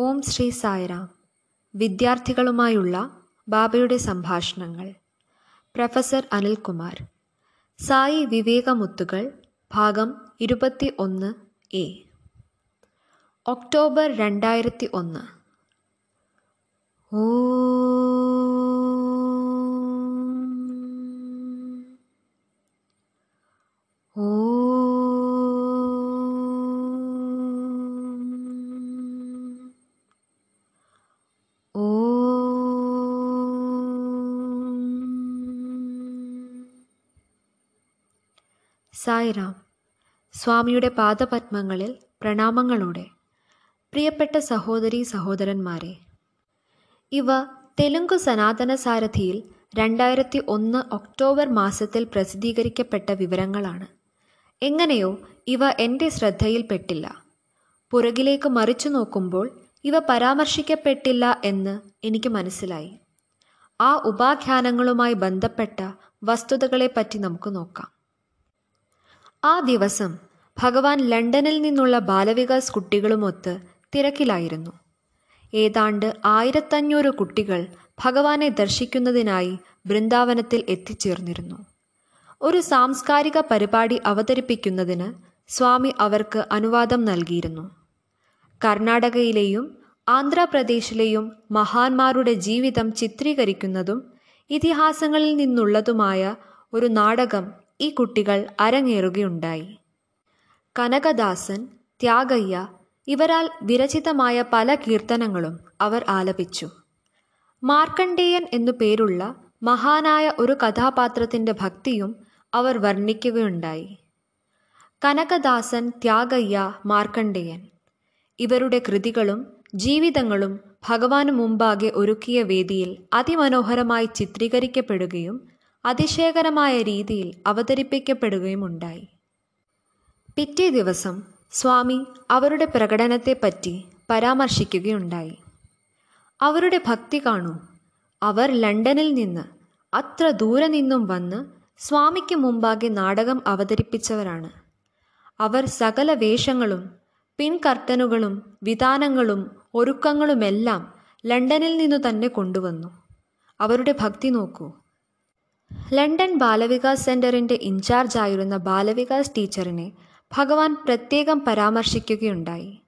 ഓം ശ്രീ സായിറാം വിദ്യാർത്ഥികളുമായുള്ള ബാബയുടെ സംഭാഷണങ്ങൾ. പ്രൊഫസർ അനിൽകുമാർ. സായി വിവേകമുത്തുകൾ ഭാഗം ഇരുപത്തി ഒന്ന് എ. ഒക്ടോബർ രണ്ടായിരത്തി ഒന്ന് ഓ. ഓം. സായിറാം സ്വാമിയുടെ പാദപത്മങ്ങളിൽ പ്രണാമങ്ങളോടെ. പ്രിയപ്പെട്ട സഹോദരി സഹോദരന്മാരെ ഇവ തെലുങ്കു സനാതന സാരഥിയിൽ രണ്ടായിരത്തി ഒന്ന് ഒക്ടോബർ മാസത്തിൽ പ്രസിദ്ധീകരിക്കപ്പെട്ട വിവരങ്ങളാണ്. എങ്ങനെയോ ഇവ എന്റെ ശ്രദ്ധയിൽപ്പെട്ടില്ല പുറകിലേക്ക് മറിച്ചു നോക്കുമ്പോൾ ഇവ പരാമർശിക്കപ്പെട്ടില്ല എന്ന് എനിക്ക് മനസ്സിലായി. ആ ഉപാഖ്യാനങ്ങളുമായി ബന്ധപ്പെട്ട വസ്തുതകളെപ്പറ്റി നമുക്ക് നോക്കാം. ആ ദിവസം ഭഗവാൻ ലണ്ടനിൽ നിന്നുള്ള ബാലവികാസ് കുട്ടികളുമൊത്ത് തിരക്കിലായിരുന്നു. ഏതാണ്ട് ആയിരത്തഞ്ഞൂറ് കുട്ടികൾ ഭഗവാനെ ദർശിക്കുന്നതിനായി ബൃന്ദാവനത്തിൽ എത്തിച്ചേർന്നിരുന്നു. ഒരു സാംസ്കാരിക പരിപാടി അവതരിപ്പിക്കുന്നതിന് സ്വാമി അവർക്ക് അനുവാദം നൽകിയിരുന്നു. കർണാടകയിലെയും ആന്ധ്രാപ്രദേശിലെയും മഹാന്മാരുടെ ജീവിതം ചിത്രീകരിക്കുന്നതും ഇതിഹാസങ്ങളിൽ നിന്നുള്ളതുമായ ഒരു നാടകം ഈ കുട്ടികൾ അരങ്ങേറുകയുണ്ടായി. കനകദാസൻ ത്യാഗയ്യ ഇവരാൽ വിരചിതമായ പല കീർത്തനങ്ങളും അവർ ആലപിച്ചു. മാർക്കണ്ഡേയൻ എന്നു പേരുള്ള മഹാനായ ഒരു കഥാപാത്രത്തിന്റെ ഭക്തിയും അവർ വർണിക്കുകയുണ്ടായി. കനകദാസൻ ത്യാഗയ്യ മാർക്കണ്ഡേയൻ ഇവരുടെ കൃതികളും ജീവിതങ്ങളും ഭഗവാന് മുമ്പാകെ ഒരുക്കിയ വേദിയിൽ അതിമനോഹരമായി ചിത്രീകരിക്കപ്പെടുകയും അതിശയകരമായ രീതിയിൽ അവതരിപ്പിക്കപ്പെടുകയുമുണ്ടായി. പിറ്റേ ദിവസം സ്വാമി അവരുടെ പ്രകടനത്തെപ്പറ്റി പരാമർശിക്കുകയുണ്ടായി. അവരുടെ ഭക്തി കാണൂ. അവർ ലണ്ടനിൽ നിന്ന് അത്ര ദൂരെ നിന്നും വന്ന് സ്വാമിക്ക് മുമ്പാകെ നാടകം അവതരിപ്പിച്ചവരാണ്. അവർ സകല വേഷങ്ങളും പിൻകർട്ടനുകളും വിധാനങ്ങളും ഒരുക്കങ്ങളുമെല്ലാം ലണ്ടനിൽ നിന്നു തന്നെ കൊണ്ടുവന്നു. അവരുടെ ഭക്തി നോക്കൂ. ലണ്ടൻ ബാലവികാസ് സെന്ററിന്റെ ഇൻചാർജായിരുന്ന ബാലവികാസ് ടീച്ചറിനെ ഭഗവാൻ പ്രത്യേകം പരാമർശിക്കുകയുണ്ടായി.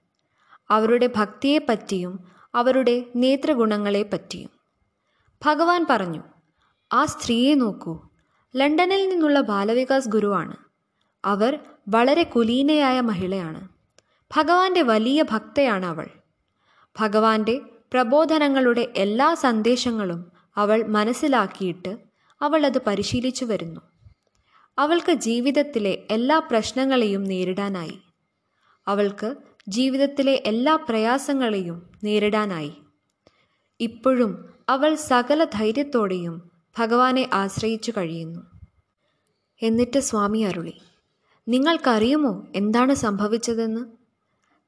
അവരുടെ ഭക്തിയെപ്പറ്റിയും അവരുടെ നേത്രഗുണങ്ങളെപ്പറ്റിയും. ഭഗവാൻ പറഞ്ഞു ആ സ്ത്രീയെ നോക്കൂ. ലണ്ടനിൽ നിന്നുള്ള ബാലവികാസ് ഗുരുവാണ്. അവർ വളരെ കുലീനയായ മഹിളയാണ്. ഭഗവാന്റെ വലിയ ഭക്തയാണ് അവൾ ഭഗവാന്റെ പ്രബോധനങ്ങളുടെ എല്ലാ സന്ദേശങ്ങളും അവൾ മനസ്സിലാക്കിയിട്ട് അവൾ അത് പരിശീലിച്ചു വരുന്നു. അവൾക്ക് ജീവിതത്തിലെ എല്ലാ പ്രശ്നങ്ങളെയും നേരിടാനായി. അവൾക്ക് ജീവിതത്തിലെ എല്ലാ പ്രയാസങ്ങളെയും നേരിടാനായി. ഇപ്പോഴും അവൾ സകല ധൈര്യത്തോടെയും ഭഗവാനെ ആശ്രയിച്ചു കഴിയുന്നു. എന്നിട്ട് സ്വാമി അരുളി നിങ്ങൾക്കറിയുമോ എന്താണ് സംഭവിച്ചതെന്ന്?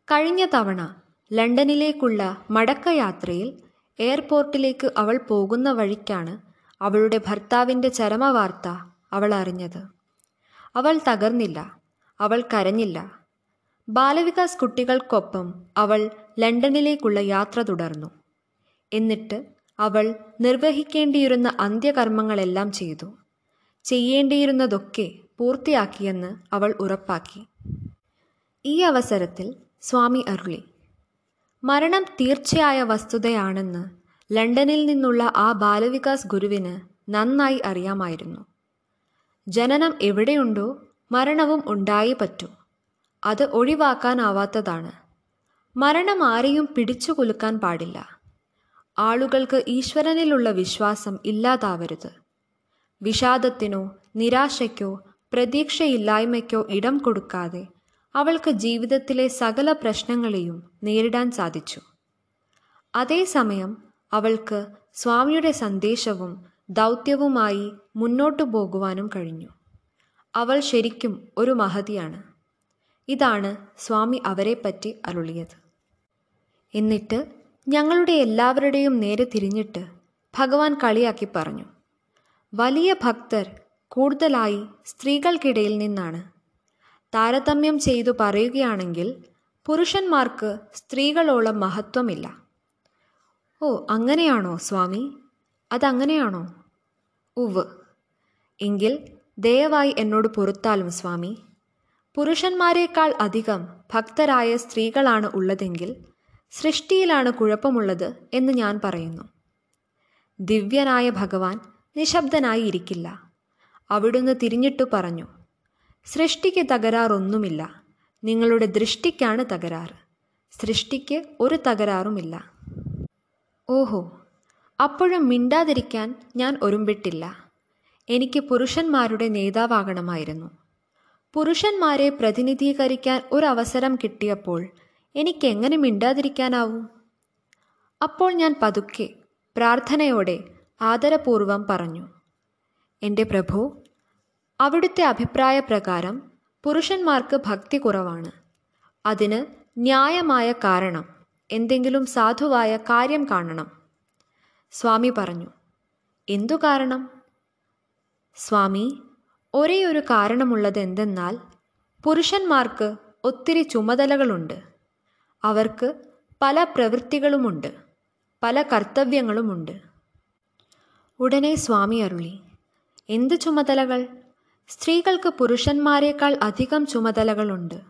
കഴിഞ്ഞ തവണ ലണ്ടനിലേക്കുള്ള മടക്കയാത്രയിൽ എയർപോർട്ടിലേക്ക് അവൾ പോകുന്ന വഴിക്കാണ് അവളുടെ ഭർത്താവിന്റെ ചരമവാർത്ത അവൾ അറിഞ്ഞത്. അവൾ തകർന്നില്ല. അവൾ കരഞ്ഞില്ല. ബാലവികാസ് കുട്ടികൾക്കൊപ്പം അവൾ ലണ്ടനിലേക്കുള്ള യാത്ര തുടർന്നു. എന്നിട്ട് അവൾ നിർവഹിക്കേണ്ടിയിരുന്ന അന്ത്യകർമ്മങ്ങളെല്ലാം ചെയ്തു. ചെയ്യേണ്ടിയിരുന്നതൊക്കെ പൂർത്തിയാക്കിയെന്ന് അവൾ ഉറപ്പാക്കി. ഈ അവസരത്തിൽ സ്വാമി അരുളി മരണം തീർച്ചയായ വസ്തുതയാണെന്ന് ലണ്ടനിൽ നിന്നുള്ള ആ ബാലവികാസ് ഗുരുവിന് നന്നായി അറിയാമായിരുന്നു. ജനനം എവിടെയുണ്ടോ മരണവും ഉണ്ടായേ പറ്റൂ. അത് ഒഴിവാക്കാനാവാത്തതാണ്. മരണം ആരെയും പിടിച്ചു കുലുക്കാൻ പാടില്ല. ആളുകൾക്ക് ഈശ്വരനിലുള്ള വിശ്വാസം ഇല്ലാതാവരുത്. വിഷാദത്തിനോ നിരാശയ്ക്കോ പ്രതീക്ഷയില്ലായ്മയ്ക്കോ ഇടം കൊടുക്കാതെ അവൾക്ക് ജീവിതത്തിലെ സകല പ്രശ്നങ്ങളെയും നേരിടാൻ സാധിച്ചു. അതേസമയം അവൾക്ക് സ്വാമിയുടെ സന്ദേശവും ദൗത്യവുമായി മുന്നോട്ടു പോകുവാനും കഴിഞ്ഞു. അവൾ ശരിക്കും ഒരു മഹതിയാണ്. ഇതാണ് സ്വാമി അവരെപ്പറ്റി അരുളിയത്. എന്നിട്ട് ഞങ്ങളുടെ എല്ലാവരുടെയും നേരെ തിരിഞ്ഞിട്ട് ഭഗവാൻ കളിയാക്കി പറഞ്ഞു വലിയ ഭക്തർ കൂടുതലായി സ്ത്രീകൾക്കിടയിൽ നിന്നാണ്. താരതമ്യം ചെയ്തു പറയുകയാണെങ്കിൽ പുരുഷന്മാർക്ക് സ്ത്രീകളോളം മഹത്വമില്ല. ഓ അങ്ങനെയാണോ സ്വാമി? അതങ്ങനെയാണോ? ഉവ് എങ്കിൽ ദയവായി എന്നോട് പൊറുത്താലും സ്വാമി. പുരുഷന്മാരെക്കാൾ അധികം ഭക്തരായ സ്ത്രീകളാണ് ഉള്ളതെങ്കിൽ സൃഷ്ടിയിലാണ് കുഴപ്പമുള്ളത് എന്ന് ഞാൻ പറയുന്നു. ദിവ്യനായ ഭഗവാൻ നിശബ്ദനായി ഇരിക്കില്ല അവിടുന്ന് തിരിഞ്ഞിട്ടു പറഞ്ഞു സൃഷ്ടിക്ക് തകരാറൊന്നുമില്ല. നിങ്ങളുടെ ദൃഷ്ടിക്കാണ് തകരാറ്. സൃഷ്ടിക്ക് ഒരു തകരാറുമില്ല. ഓഹോ അപ്പോഴും മിണ്ടാതിരിക്കാൻ ഞാൻ ഒരുമ്പിട്ടില്ല. എനിക്ക് പുരുഷന്മാരുടെ നേതാവാകണമായിരുന്നു. പുരുഷന്മാരെ പ്രതിനിധീകരിക്കാൻ ഒരവസരം കിട്ടിയപ്പോൾ എനിക്കെങ്ങനെ മിണ്ടാതിരിക്കാനാവും? അപ്പോൾ ഞാൻ പതുക്കെ പ്രാർത്ഥനയോടെ ആദരപൂർവം പറഞ്ഞു എന്റെ പ്രഭു അവിടുത്തെ അഭിപ്രായ പ്രകാരം പുരുഷന്മാർക്ക് ഭക്തി കുറവാണ്. അതിന് ന്യായമായ കാരണം എന്തെങ്കിലും സാധുവായ കാര്യം കാണണം. സ്വാമി പറഞ്ഞു എന്തു കാരണം? സ്വാമി ഒരേ ഒരു കാരണമുള്ളത് എന്തെന്നാൽ പുരുഷന്മാർക്ക് ഒത്തിരി ചുമതലകളുണ്ട്. അവർക്ക് പല പ്രവൃത്തികളുമുണ്ട് പല കർത്തവ്യങ്ങളുമുണ്ട്. ഉടനെ സ്വാമി അരുളി എന്ത് ചുമതലകൾ? സ്ത്രീകൾക്ക് പുരുഷന്മാരെക്കാൾ അധികം ചുമതലകളുണ്ട്.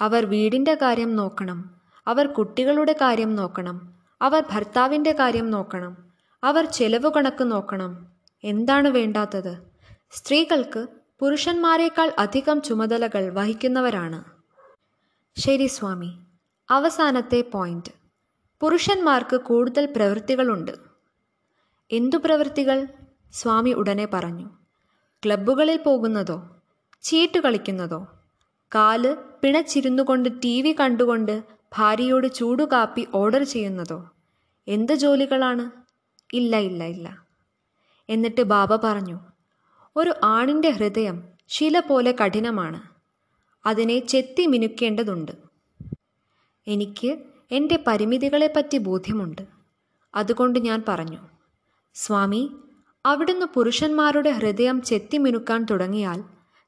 അവർ വീടിന്റെ കാര്യം നോക്കണം അവർ കുട്ടികളുടെ കാര്യം നോക്കണം. അവർ ഭർത്താവിന്റെ കാര്യം നോക്കണം. അവർ ചെലവ് കണക്ക് നോക്കണം. എന്താണ് വേണ്ടാത്തത്? സ്ത്രീകൾക്ക് പുരുഷന്മാരെക്കാൾ അധികം ചുമതലകൾ വഹിക്കുന്നവരാണ്. ശരി സ്വാമി. അവസാനത്തെ പോയിന്റ്. പുരുഷന്മാർക്ക് കൂടുതൽ പ്രവൃത്തികളുണ്ട്. എന്തു പ്രവൃത്തികൾ? സ്വാമി ഉടനെ പറഞ്ഞു. ക്ലബ്ബുകളിൽ പോകുന്നതോ ചീട്ട് കളിക്കുന്നതോ കാൽ പിണച്ചിരുന്നു കൊണ്ട് ടി വി കണ്ടുകൊണ്ട് ഭാര്യയോട് ചൂടുകാപ്പി ഓർഡർ ചെയ്യുന്നതോ? എന്ത് ജോലികളാണ്? ഇല്ല ഇല്ല ഇല്ല. എന്നിട്ട് ബാബ പറഞ്ഞു ഒരു ആണിന്റെ ഹൃദയം ശില പോലെ കഠിനമാണ്. അതിനെ ചെത്തി മിനുക്കേണ്ടതുണ്ട്. എനിക്ക് എന്റെ പരിമിതികളെപ്പറ്റി ബോധ്യമുണ്ട്. അതുകൊണ്ട് ഞാൻ പറഞ്ഞു സ്വാമി അവിടുന്ന് പുരുഷന്മാരുടെ ഹൃദയം ചെത്തി മിനുക്കാൻ തുടങ്ങിയാൽ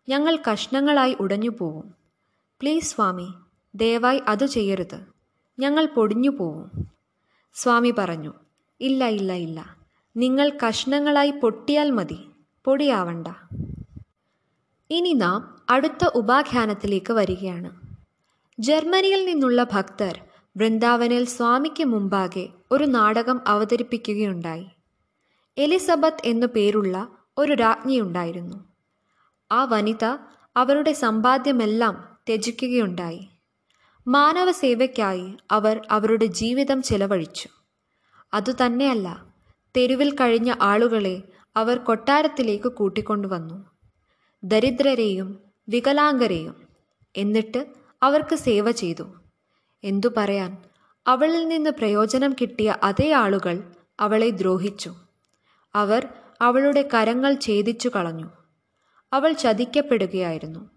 ഞങ്ങൾ കഷ്ണങ്ങളായി ഉടഞ്ഞു പോവും പ്ലീസ് സ്വാമി ദയവായി അത് ചെയ്യരുത്. ഞങ്ങൾ പൊടിഞ്ഞു പോവും. സ്വാമി പറഞ്ഞു ഇല്ല ഇല്ല ഇല്ല. നിങ്ങൾ കഷ്ണങ്ങളായി പൊട്ടിയാൽ മതി. പൊടിയാവണ്ട. ഇനി നാം അടുത്ത ഉപാഖ്യാനത്തിലേക്ക് വരികയാണ്. ജർമ്മനിയിൽ നിന്നുള്ള ഭക്തർ വൃന്ദാവനിൽ സ്വാമിക്ക് മുമ്പാകെ ഒരു നാടകം അവതരിപ്പിക്കുകയുണ്ടായി. എലിസബത്ത് എന്നു പേരുള്ള ഒരു രാജ്ഞിയുണ്ടായിരുന്നു ആ വനിത അവരുടെ സമ്പാദ്യമെല്ലാം ത്യജിക്കുകയുണ്ടായി. മാനവസേവയ്ക്കായി അവർ അവരുടെ ജീവിതം ചെലവഴിച്ചു. അതുതന്നെയല്ല തെരുവിൽ കഴിഞ്ഞ ആളുകളെ അവർ കൊട്ടാരത്തിലേക്ക് കൂട്ടിക്കൊണ്ടുവന്നു. ദരിദ്രരെയും വികലാംഗരെയും. എന്നിട്ട് അവർക്ക് സേവ ചെയ്തു. എന്തു പറയാൻ അവളിൽ നിന്ന് പ്രയോജനം കിട്ടിയ അതേ ആളുകൾ അവളെ ദ്രോഹിച്ചു. അവർ അവളുടെ കരങ്ങൾ ഛേദിച്ചു കളഞ്ഞു. അവൾ ചതിക്കപ്പെടുകയായിരുന്നു.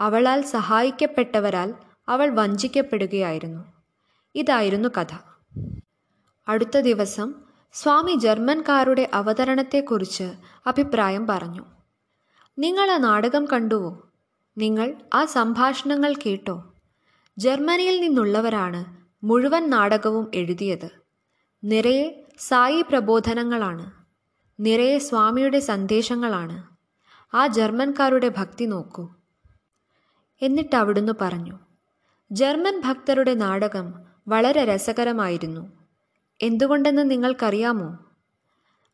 അവളാൽ സഹായിക്കപ്പെട്ടവരാൽ അവൾ വഞ്ചിക്കപ്പെടുകയായിരുന്നു. ഇതായിരുന്നു കഥ. അടുത്ത ദിവസം സ്വാമി ജർമ്മൻകാരുടെ അവതരണത്തെക്കുറിച്ച് അഭിപ്രായം പറഞ്ഞു. നിങ്ങൾ ആ നാടകം കണ്ടുവോ? നിങ്ങൾ ആ സംഭാഷണങ്ങൾ കേട്ടോ. ജർമ്മനിയിൽ നിന്നുള്ളവരാണ് മുഴുവൻ നാടകവും എഴുതിയത്. നിറയെ സായി പ്രബോധനങ്ങളാണ്. നിറയെ സ്വാമിയുടെ സന്ദേശങ്ങളാണ്. ആ ജർമ്മൻകാരുടെ ഭക്തി നോക്കൂ. എന്നിട്ട് അവിടുന്ന് പറഞ്ഞു. ജർമ്മൻ ഭക്തരുടെ നാടകം വളരെ രസകരമായിരുന്നു. എന്തുകൊണ്ടെന്ന് നിങ്ങൾക്കറിയാമോ?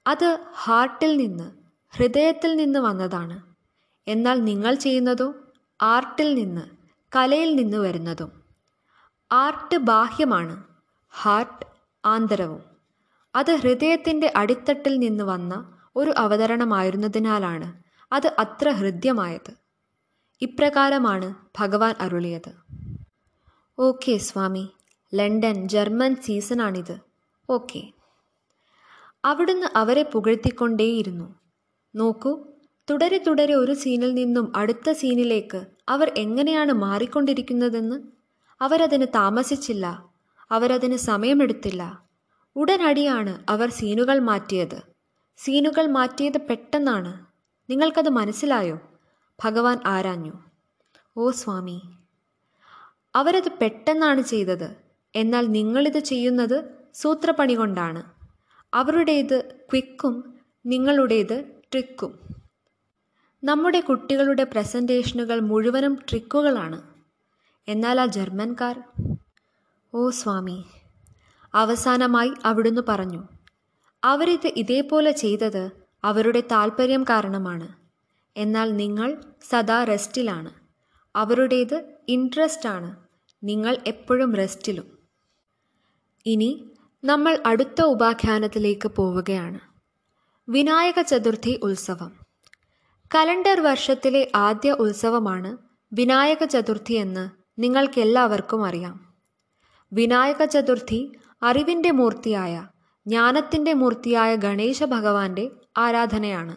അത് ഹാർട്ടിൽ നിന്ന് ഹൃദയത്തിൽ നിന്ന് വന്നതാണ്. എന്നാൽ നിങ്ങൾ ചെയ്യുന്നതോ ആർട്ടിൽ നിന്ന് കലയിൽ നിന്ന് വരുന്നതും. ആർട്ട് ബാഹ്യമാണ് ഹാർട്ട് ആന്തരവും. അത് ഹൃദയത്തിന്റെ അടിത്തട്ടിൽ നിന്ന് വന്ന ഒരു അവതരണമായിരുന്നതിനാലാണ് അത് അത്ര ഹൃദ്യമായത്. ഇപ്രകാരമാണ് ഭഗവാൻ അരുളിയത്. ഓക്കെ സ്വാമി. ലണ്ടൻ ജർമ്മൻ സീസണാണിത്. ഓക്കെ. അവിടുന്ന് അവരെ പുകഴ്ത്തിക്കൊണ്ടേയിരുന്നു. നോക്കൂ തുടരെ തുടരെ ഒരു സീനിൽ നിന്നും അടുത്ത സീനിലേക്ക് അവർ എങ്ങനെയാണ് മാറിക്കൊണ്ടിരിക്കുന്നതെന്ന്. അവരതിന് താമസിച്ചില്ല. അവരതിന് സമയമെടുത്തില്ല. ഉടനടിയാണ് അവർ സീനുകൾ മാറ്റിയത്. സീനുകൾ മാറ്റിയത് പെട്ടെന്നാണ്. നിങ്ങൾക്കത് മനസ്സിലായോ? ഭഗവാൻ ആരാഞ്ഞു. ഓ സ്വാമി. അവരത് പെട്ടെന്നാണ് ചെയ്തത്. എന്നാൽ നിങ്ങളിത് ചെയ്യുന്നത് സൂത്രപ്പണി കൊണ്ടാണ്. അവരുടേത് ക്വിക്കും നിങ്ങളുടേത് ട്രിക്കും. നമ്മുടെ കുട്ടികളുടെ പ്രസന്റേഷനുകൾ മുഴുവനും ട്രിക്കുകളാണ്. എന്നാൽ ആ ജർമ്മൻകാർ? ഓ സ്വാമി. അവസാനമായി അവിടുന്ന് പറഞ്ഞു അവരിത് ഇതേപോലെ ചെയ്തത് അവരുടെ താല്പര്യം കാരണമാണ്. എന്നാൽ നിങ്ങൾ സദാ റെസ്റ്റിലാണ്. അവരുടേത് ഇൻട്രസ്റ്റ് ആണ് നിങ്ങൾ എപ്പോഴും റെസ്റ്റിലും. ഇനി നമ്മൾ അടുത്ത ഉപാഖ്യാനത്തിലേക്ക് പോവുകയാണ്. വിനായക ചതുർത്ഥി ഉത്സവം. കലണ്ടർ വർഷത്തിലെ ആദ്യ ഉത്സവമാണ് വിനായക ചതുർത്ഥി എന്ന് നിങ്ങൾക്കെല്ലാവർക്കും അറിയാം. വിനായക ചതുർത്ഥി അറിവിന്റെ മൂർത്തിയായ ജ്ഞാനത്തിന്റെ മൂർത്തിയായ ഗണേശ ഭഗവാന്റെ ആരാധനയാണ്.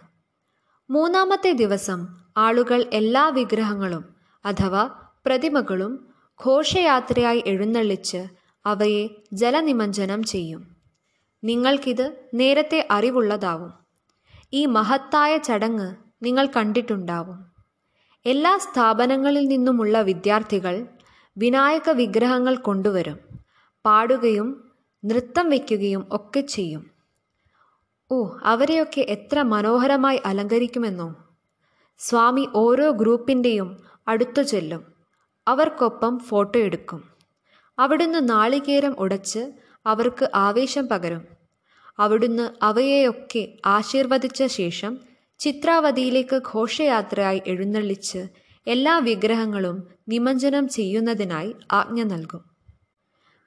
മൂന്നാമത്തെ ദിവസം ആളുകൾ എല്ലാ വിഗ്രഹങ്ങളും അഥവാ പ്രതിമകളും ഘോഷയാത്രയായി എഴുന്നള്ളിച്ച് അവയെ ജലനിമഞ്ജനം ചെയ്യും. നിങ്ങൾക്കിത് നേരത്തെ അറിവുള്ളതാവും. ഈ മഹത്തായ ചടങ്ങ് നിങ്ങൾ കണ്ടിട്ടുണ്ടാവും. എല്ലാ സ്ഥാപനങ്ങളിൽ നിന്നുമുള്ള വിദ്യാർത്ഥികൾ വിനായക വിഗ്രഹങ്ങൾ കൊണ്ടുവരും പാടുകയും നൃത്തം വയ്ക്കുകയും ഒക്കെ ചെയ്യും. ഓ അവരെയൊക്കെ എത്ര മനോഹരമായി അലങ്കരിക്കുമെന്നോ. സ്വാമി ഓരോ ഗ്രൂപ്പിന്റെയും അടുത്തു ചെല്ലും. അവർക്കൊപ്പം ഫോട്ടോ എടുക്കും. അവിടുന്ന് നാളികേരം ഉടച്ച് അവർക്ക് ആവേശം പകരും. അവിടുന്ന് അവയെയൊക്കെ ആശീർവദിച്ച ശേഷം ചിത്രാവതിയിലേക്ക് ഘോഷയാത്രയായി എഴുന്നള്ളിച്ച് എല്ലാ വിഗ്രഹങ്ങളും നിമഞ്ജനം ചെയ്യുന്നതിനായി ആജ്ഞ നൽകും.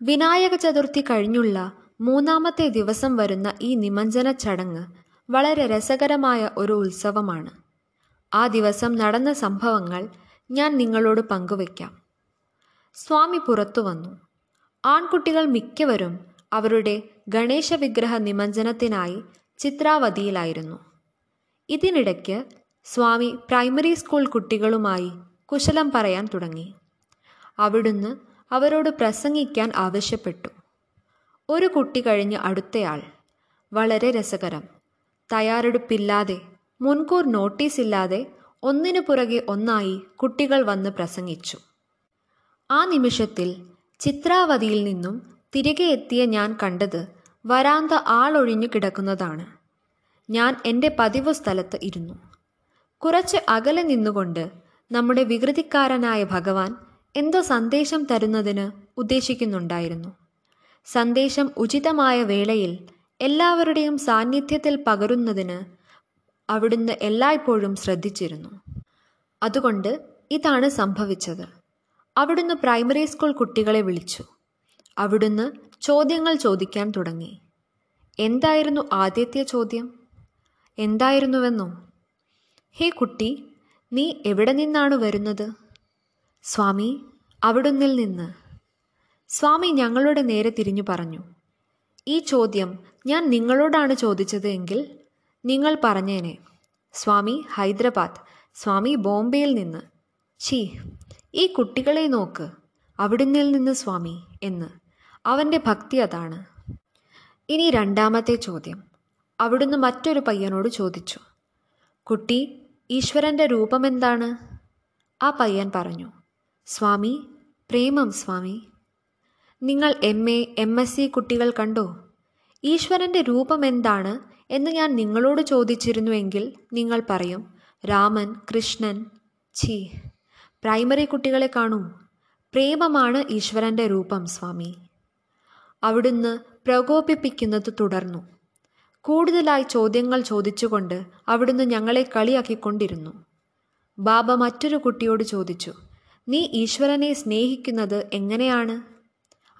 വിനായക ചതുർത്ഥി കഴിഞ്ഞുള്ള മൂന്നാമത്തെ ദിവസം വരുന്ന ഈ നിമഞ്ജന ചടങ്ങ് വളരെ രസകരമായ ഒരു ഉത്സവമാണ്. ആ ദിവസം നടന്ന സംഭവങ്ങൾ ഞാൻ നിങ്ങളോട് പങ്കുവയ്ക്കാം. സ്വാമി പുറത്തു വന്നു. ആൺകുട്ടികൾ മിക്കവരും അവരുടെ ഗണേശ വിഗ്രഹ നിമഞ്ജനത്തിനായി ചിത്രാവതിയിലായിരുന്നു. ഇതിനിടയ്ക്ക് സ്വാമി പ്രൈമറി സ്കൂൾ കുട്ടികളുമായി കുശലം പറയാൻ തുടങ്ങി. അവിടുന്ന് അവരോട് പ്രസംഗിക്കാൻ ആവശ്യപ്പെട്ടു. ഒരു കുട്ടി കഴിഞ്ഞ് അടുത്തയാൾ വളരെ രസകരം. തയ്യാറെടുപ്പില്ലാതെ മുൻകൂർ നോട്ടീസ് ഇല്ലാതെ ഒന്നിനു പുറകെ ഒന്നായി കുട്ടികൾ വന്ന് പ്രസംഗിച്ചു. ആ നിമിഷത്തിൽ ചിത്രാവതിയിൽ നിന്നും തിരികെ എത്തിയ ഞാൻ കണ്ടത് വരാന്ത ആളൊഴിഞ്ഞു കിടക്കുന്നതാണ്. ഞാൻ എന്റെ പതിവ് സ്ഥലത്ത് ഇരുന്നു. കുറച്ച് അകലെ നിന്നുകൊണ്ട് നമ്മുടെ വികൃതിക്കാരനായ ഭഗവാൻ എന്തോ സന്ദേശം തരുന്നതിന് ഉദ്ദേശിക്കുന്നുണ്ടായിരുന്നു. സന്ദേശം ഉചിതമായ വേളയിൽ എല്ലാവരുടെയും സാന്നിധ്യത്തിൽ പകരുന്നതിന് അവിടുന്ന് എല്ലായ്പ്പോഴും ശ്രദ്ധിച്ചിരുന്നു. അതുകൊണ്ട് ഇതാണ് സംഭവിച്ചത്. അവിടുന്ന് പ്രൈമറി സ്കൂൾ കുട്ടികളെ വിളിച്ചു. അവിടുന്ന് ചോദ്യങ്ങൾ ചോദിക്കാൻ തുടങ്ങി. എന്തായിരുന്നു ആദ്യത്തെ ചോദ്യം? എന്തായിരുന്നുവെന്നോ? ഹേ കുട്ടി നീ എവിടെ നിന്നാണ് വരുന്നത്? സ്വാമി അവിടുന്നിൽ നിന്ന്. സ്വാമി ഞങ്ങളുടെ നേരെ തിരിഞ്ഞു പറഞ്ഞു. ഈ ചോദ്യം ഞാൻ നിങ്ങളോടാണ് ചോദിച്ചത് എങ്കിൽ നിങ്ങൾ പറഞ്ഞേനെ. സ്വാമി ഹൈദരാബാദ്. സ്വാമി ബോംബെയിൽ നിന്ന്. ഛീ ഈ കുട്ടികളെ നോക്ക്. അവിടുന്നിൽ നിന്ന് സ്വാമി എന്ന്. അവന്റെ ഭക്തി അതാണ്. ഇനി രണ്ടാമത്തെ ചോദ്യം. അവിടുന്ന് മറ്റൊരു പയ്യനോട് ചോദിച്ചു. കുട്ടി ഈശ്വരന്റെ രൂപമെന്താണ് ആ പയ്യൻ പറഞ്ഞു. സ്വാമി പ്രേമം സ്വാമി. നിങ്ങൾ M A M S C കുട്ടികൾ കണ്ടോ? ഈശ്വരന്റെ രൂപം എന്താണ് എന്ന് ഞാൻ നിങ്ങളോട് ചോദിച്ചിരുന്നുവെങ്കിൽ നിങ്ങൾ പറയും രാമൻ കൃഷ്ണൻ ഛീ പ്രൈമറി കുട്ടികളെ കാണൂ. പ്രേമമാണ് ഈശ്വരന്റെ രൂപം സ്വാമി. അവിടുന്ന് പ്രകോപിപ്പിക്കുന്നത് തുടർന്നു. കൂടുതലായി ചോദ്യങ്ങൾ ചോദിച്ചുകൊണ്ട് അവിടുന്ന് ഞങ്ങളെ കളിയാക്കിക്കൊണ്ടിരുന്നു. ബാബ മറ്റൊരു കുട്ടിയോട് ചോദിച്ചു നീ ഈശ്വരനെ സ്നേഹിക്കുന്നത് എങ്ങനെയാണ്?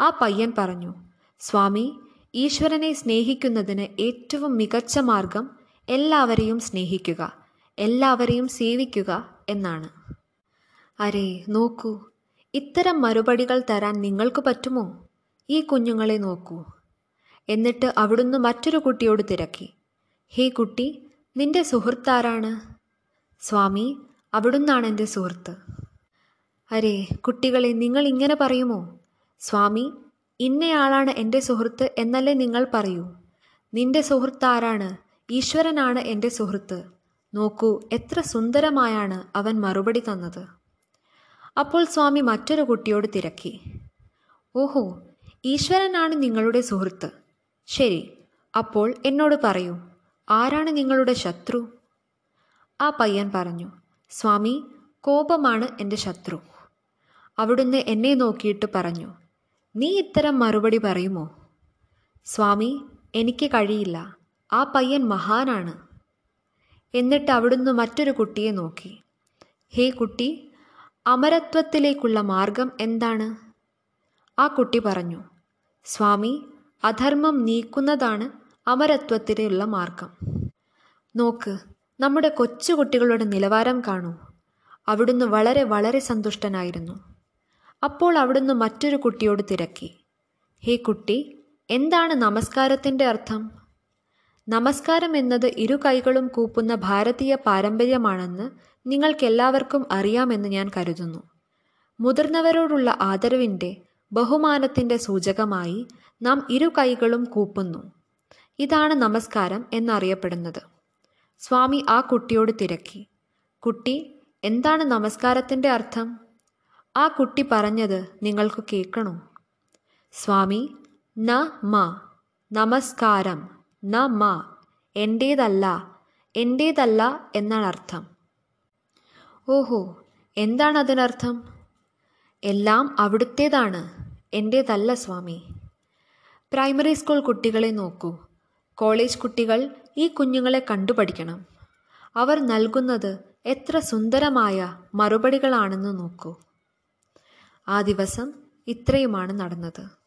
ആ പയ്യൻ പറഞ്ഞു സ്വാമി ഈശ്വരനെ സ്നേഹിക്കുന്നതിന് ഏറ്റവും മികച്ച മാർഗം എല്ലാവരെയും സ്നേഹിക്കുക എല്ലാവരെയും സേവിക്കുക എന്നാണ്. അരേ നോക്കൂ. ഇത്തരം മറുപടികൾ തരാൻ നിങ്ങൾക്ക് പറ്റുമോ? ഈ കുഞ്ഞുങ്ങളെ നോക്കൂ. എന്നിട്ട് അവിടുന്ന് മറ്റൊരു കുട്ടിയോട് തിരക്കി. ഹേ കുട്ടി നിന്റെ സുഹൃത്താരാണ്? സ്വാമി അവിടുന്നാണ് എന്റെ സുഹൃത്ത്. അരേ കുട്ടികളെ നിങ്ങൾ ഇങ്ങനെ പറയുമോ? സ്വാമി ഇന്നയാളാണ് എന്റെ സുഹൃത്ത് എന്നല്ലേ നിങ്ങൾ പറയൂ. നിന്റെ സുഹൃത്താരാണ് ഈശ്വരനാണ് എന്റെ സുഹൃത്ത്. നോക്കൂ എത്ര സുന്ദരമായാണ് അവൻ മറുപടി തന്നത്. അപ്പോൾ സ്വാമി മറ്റൊരു കുട്ടിയോട് തിരക്കി. ഓഹോ ഈശ്വരനാണ് നിങ്ങളുടെ സുഹൃത്ത്. ശരി അപ്പോൾ എന്നോട് പറയൂ ആരാണ് നിങ്ങളുടെ ശത്രു? ആ പയ്യൻ പറഞ്ഞു സ്വാമി കോപമാണ് എന്റെ ശത്രു. അവിടുന്ന് എന്നെ നോക്കിയിട്ട് പറഞ്ഞു നീ ഇത്തരം മറുപടി പറയുമോ? സ്വാമി എനിക്ക് കഴിയില്ല. ആ പയ്യൻ മഹാനാണ്. എന്നിട്ട് അവിടുന്ന് മറ്റൊരു കുട്ടിയെ നോക്കി. ഹേ കുട്ടി അമരത്വത്തിലേക്കുള്ള മാർഗം എന്താണ്? ആ കുട്ടി പറഞ്ഞു സ്വാമി അധർമ്മം നീക്കുന്നതാണ് അമരത്വത്തിലുള്ള മാർഗം. നോക്ക് നമ്മുടെ കൊച്ചുകുട്ടികളുടെ നിലവാരം കാണൂ. അവിടുന്ന് വളരെ വളരെ സന്തുഷ്ടനായിരുന്നു. അപ്പോൾ അവിടുന്ന് മറ്റൊരു കുട്ടിയോട് തിരക്കി. ഹേ കുട്ടി എന്താണ് നമസ്കാരത്തിന്റെ അർത്ഥം? നമസ്കാരം എന്നത് ഇരു കൈകളും കൂപ്പുന്ന ഭാരതീയ പാരമ്പര്യമാണെന്ന് നിങ്ങൾക്കെല്ലാവർക്കും അറിയാമെന്ന് ഞാൻ കരുതുന്നു. മുതിർന്നവരോടുള്ള ആദരവിന്റെ ബഹുമാനത്തിന്റെ സൂചകമായി നാം ഇരു കൈകളും കൂപ്പുന്നു. ഇതാണ് നമസ്കാരം എന്നറിയപ്പെടുന്നത്. സ്വാമി ആ കുട്ടിയോട് തിരക്കി. കുട്ടി എന്താണ് നമസ്കാരത്തിന്റെ അർത്ഥം? ആ കുട്ടി പറഞ്ഞത് നിങ്ങൾക്ക് കേൾക്കണോ? സ്വാമി ന മ നമസ്കാരം ന മ എന്റേതല്ല എന്റേതല്ല എന്നാണ് അർത്ഥം. ഓഹോ എന്താണ് അതിനർത്ഥം? എല്ലാം അവിടുത്തേതാണ് എന്റേതല്ല സ്വാമി. പ്രൈമറി സ്കൂൾ കുട്ടികളെ നോക്കൂ. കോളേജ് കുട്ടികൾ ഈ കുഞ്ഞുങ്ങളെ കണ്ടുപഠിക്കണം അവർ നൽകുന്നത് എത്ര സുന്ദരമായ മറുപടികളാണെന്ന് നോക്കൂ. ആ ദിവസം ഇത്രയുമാണ് നടന്നത്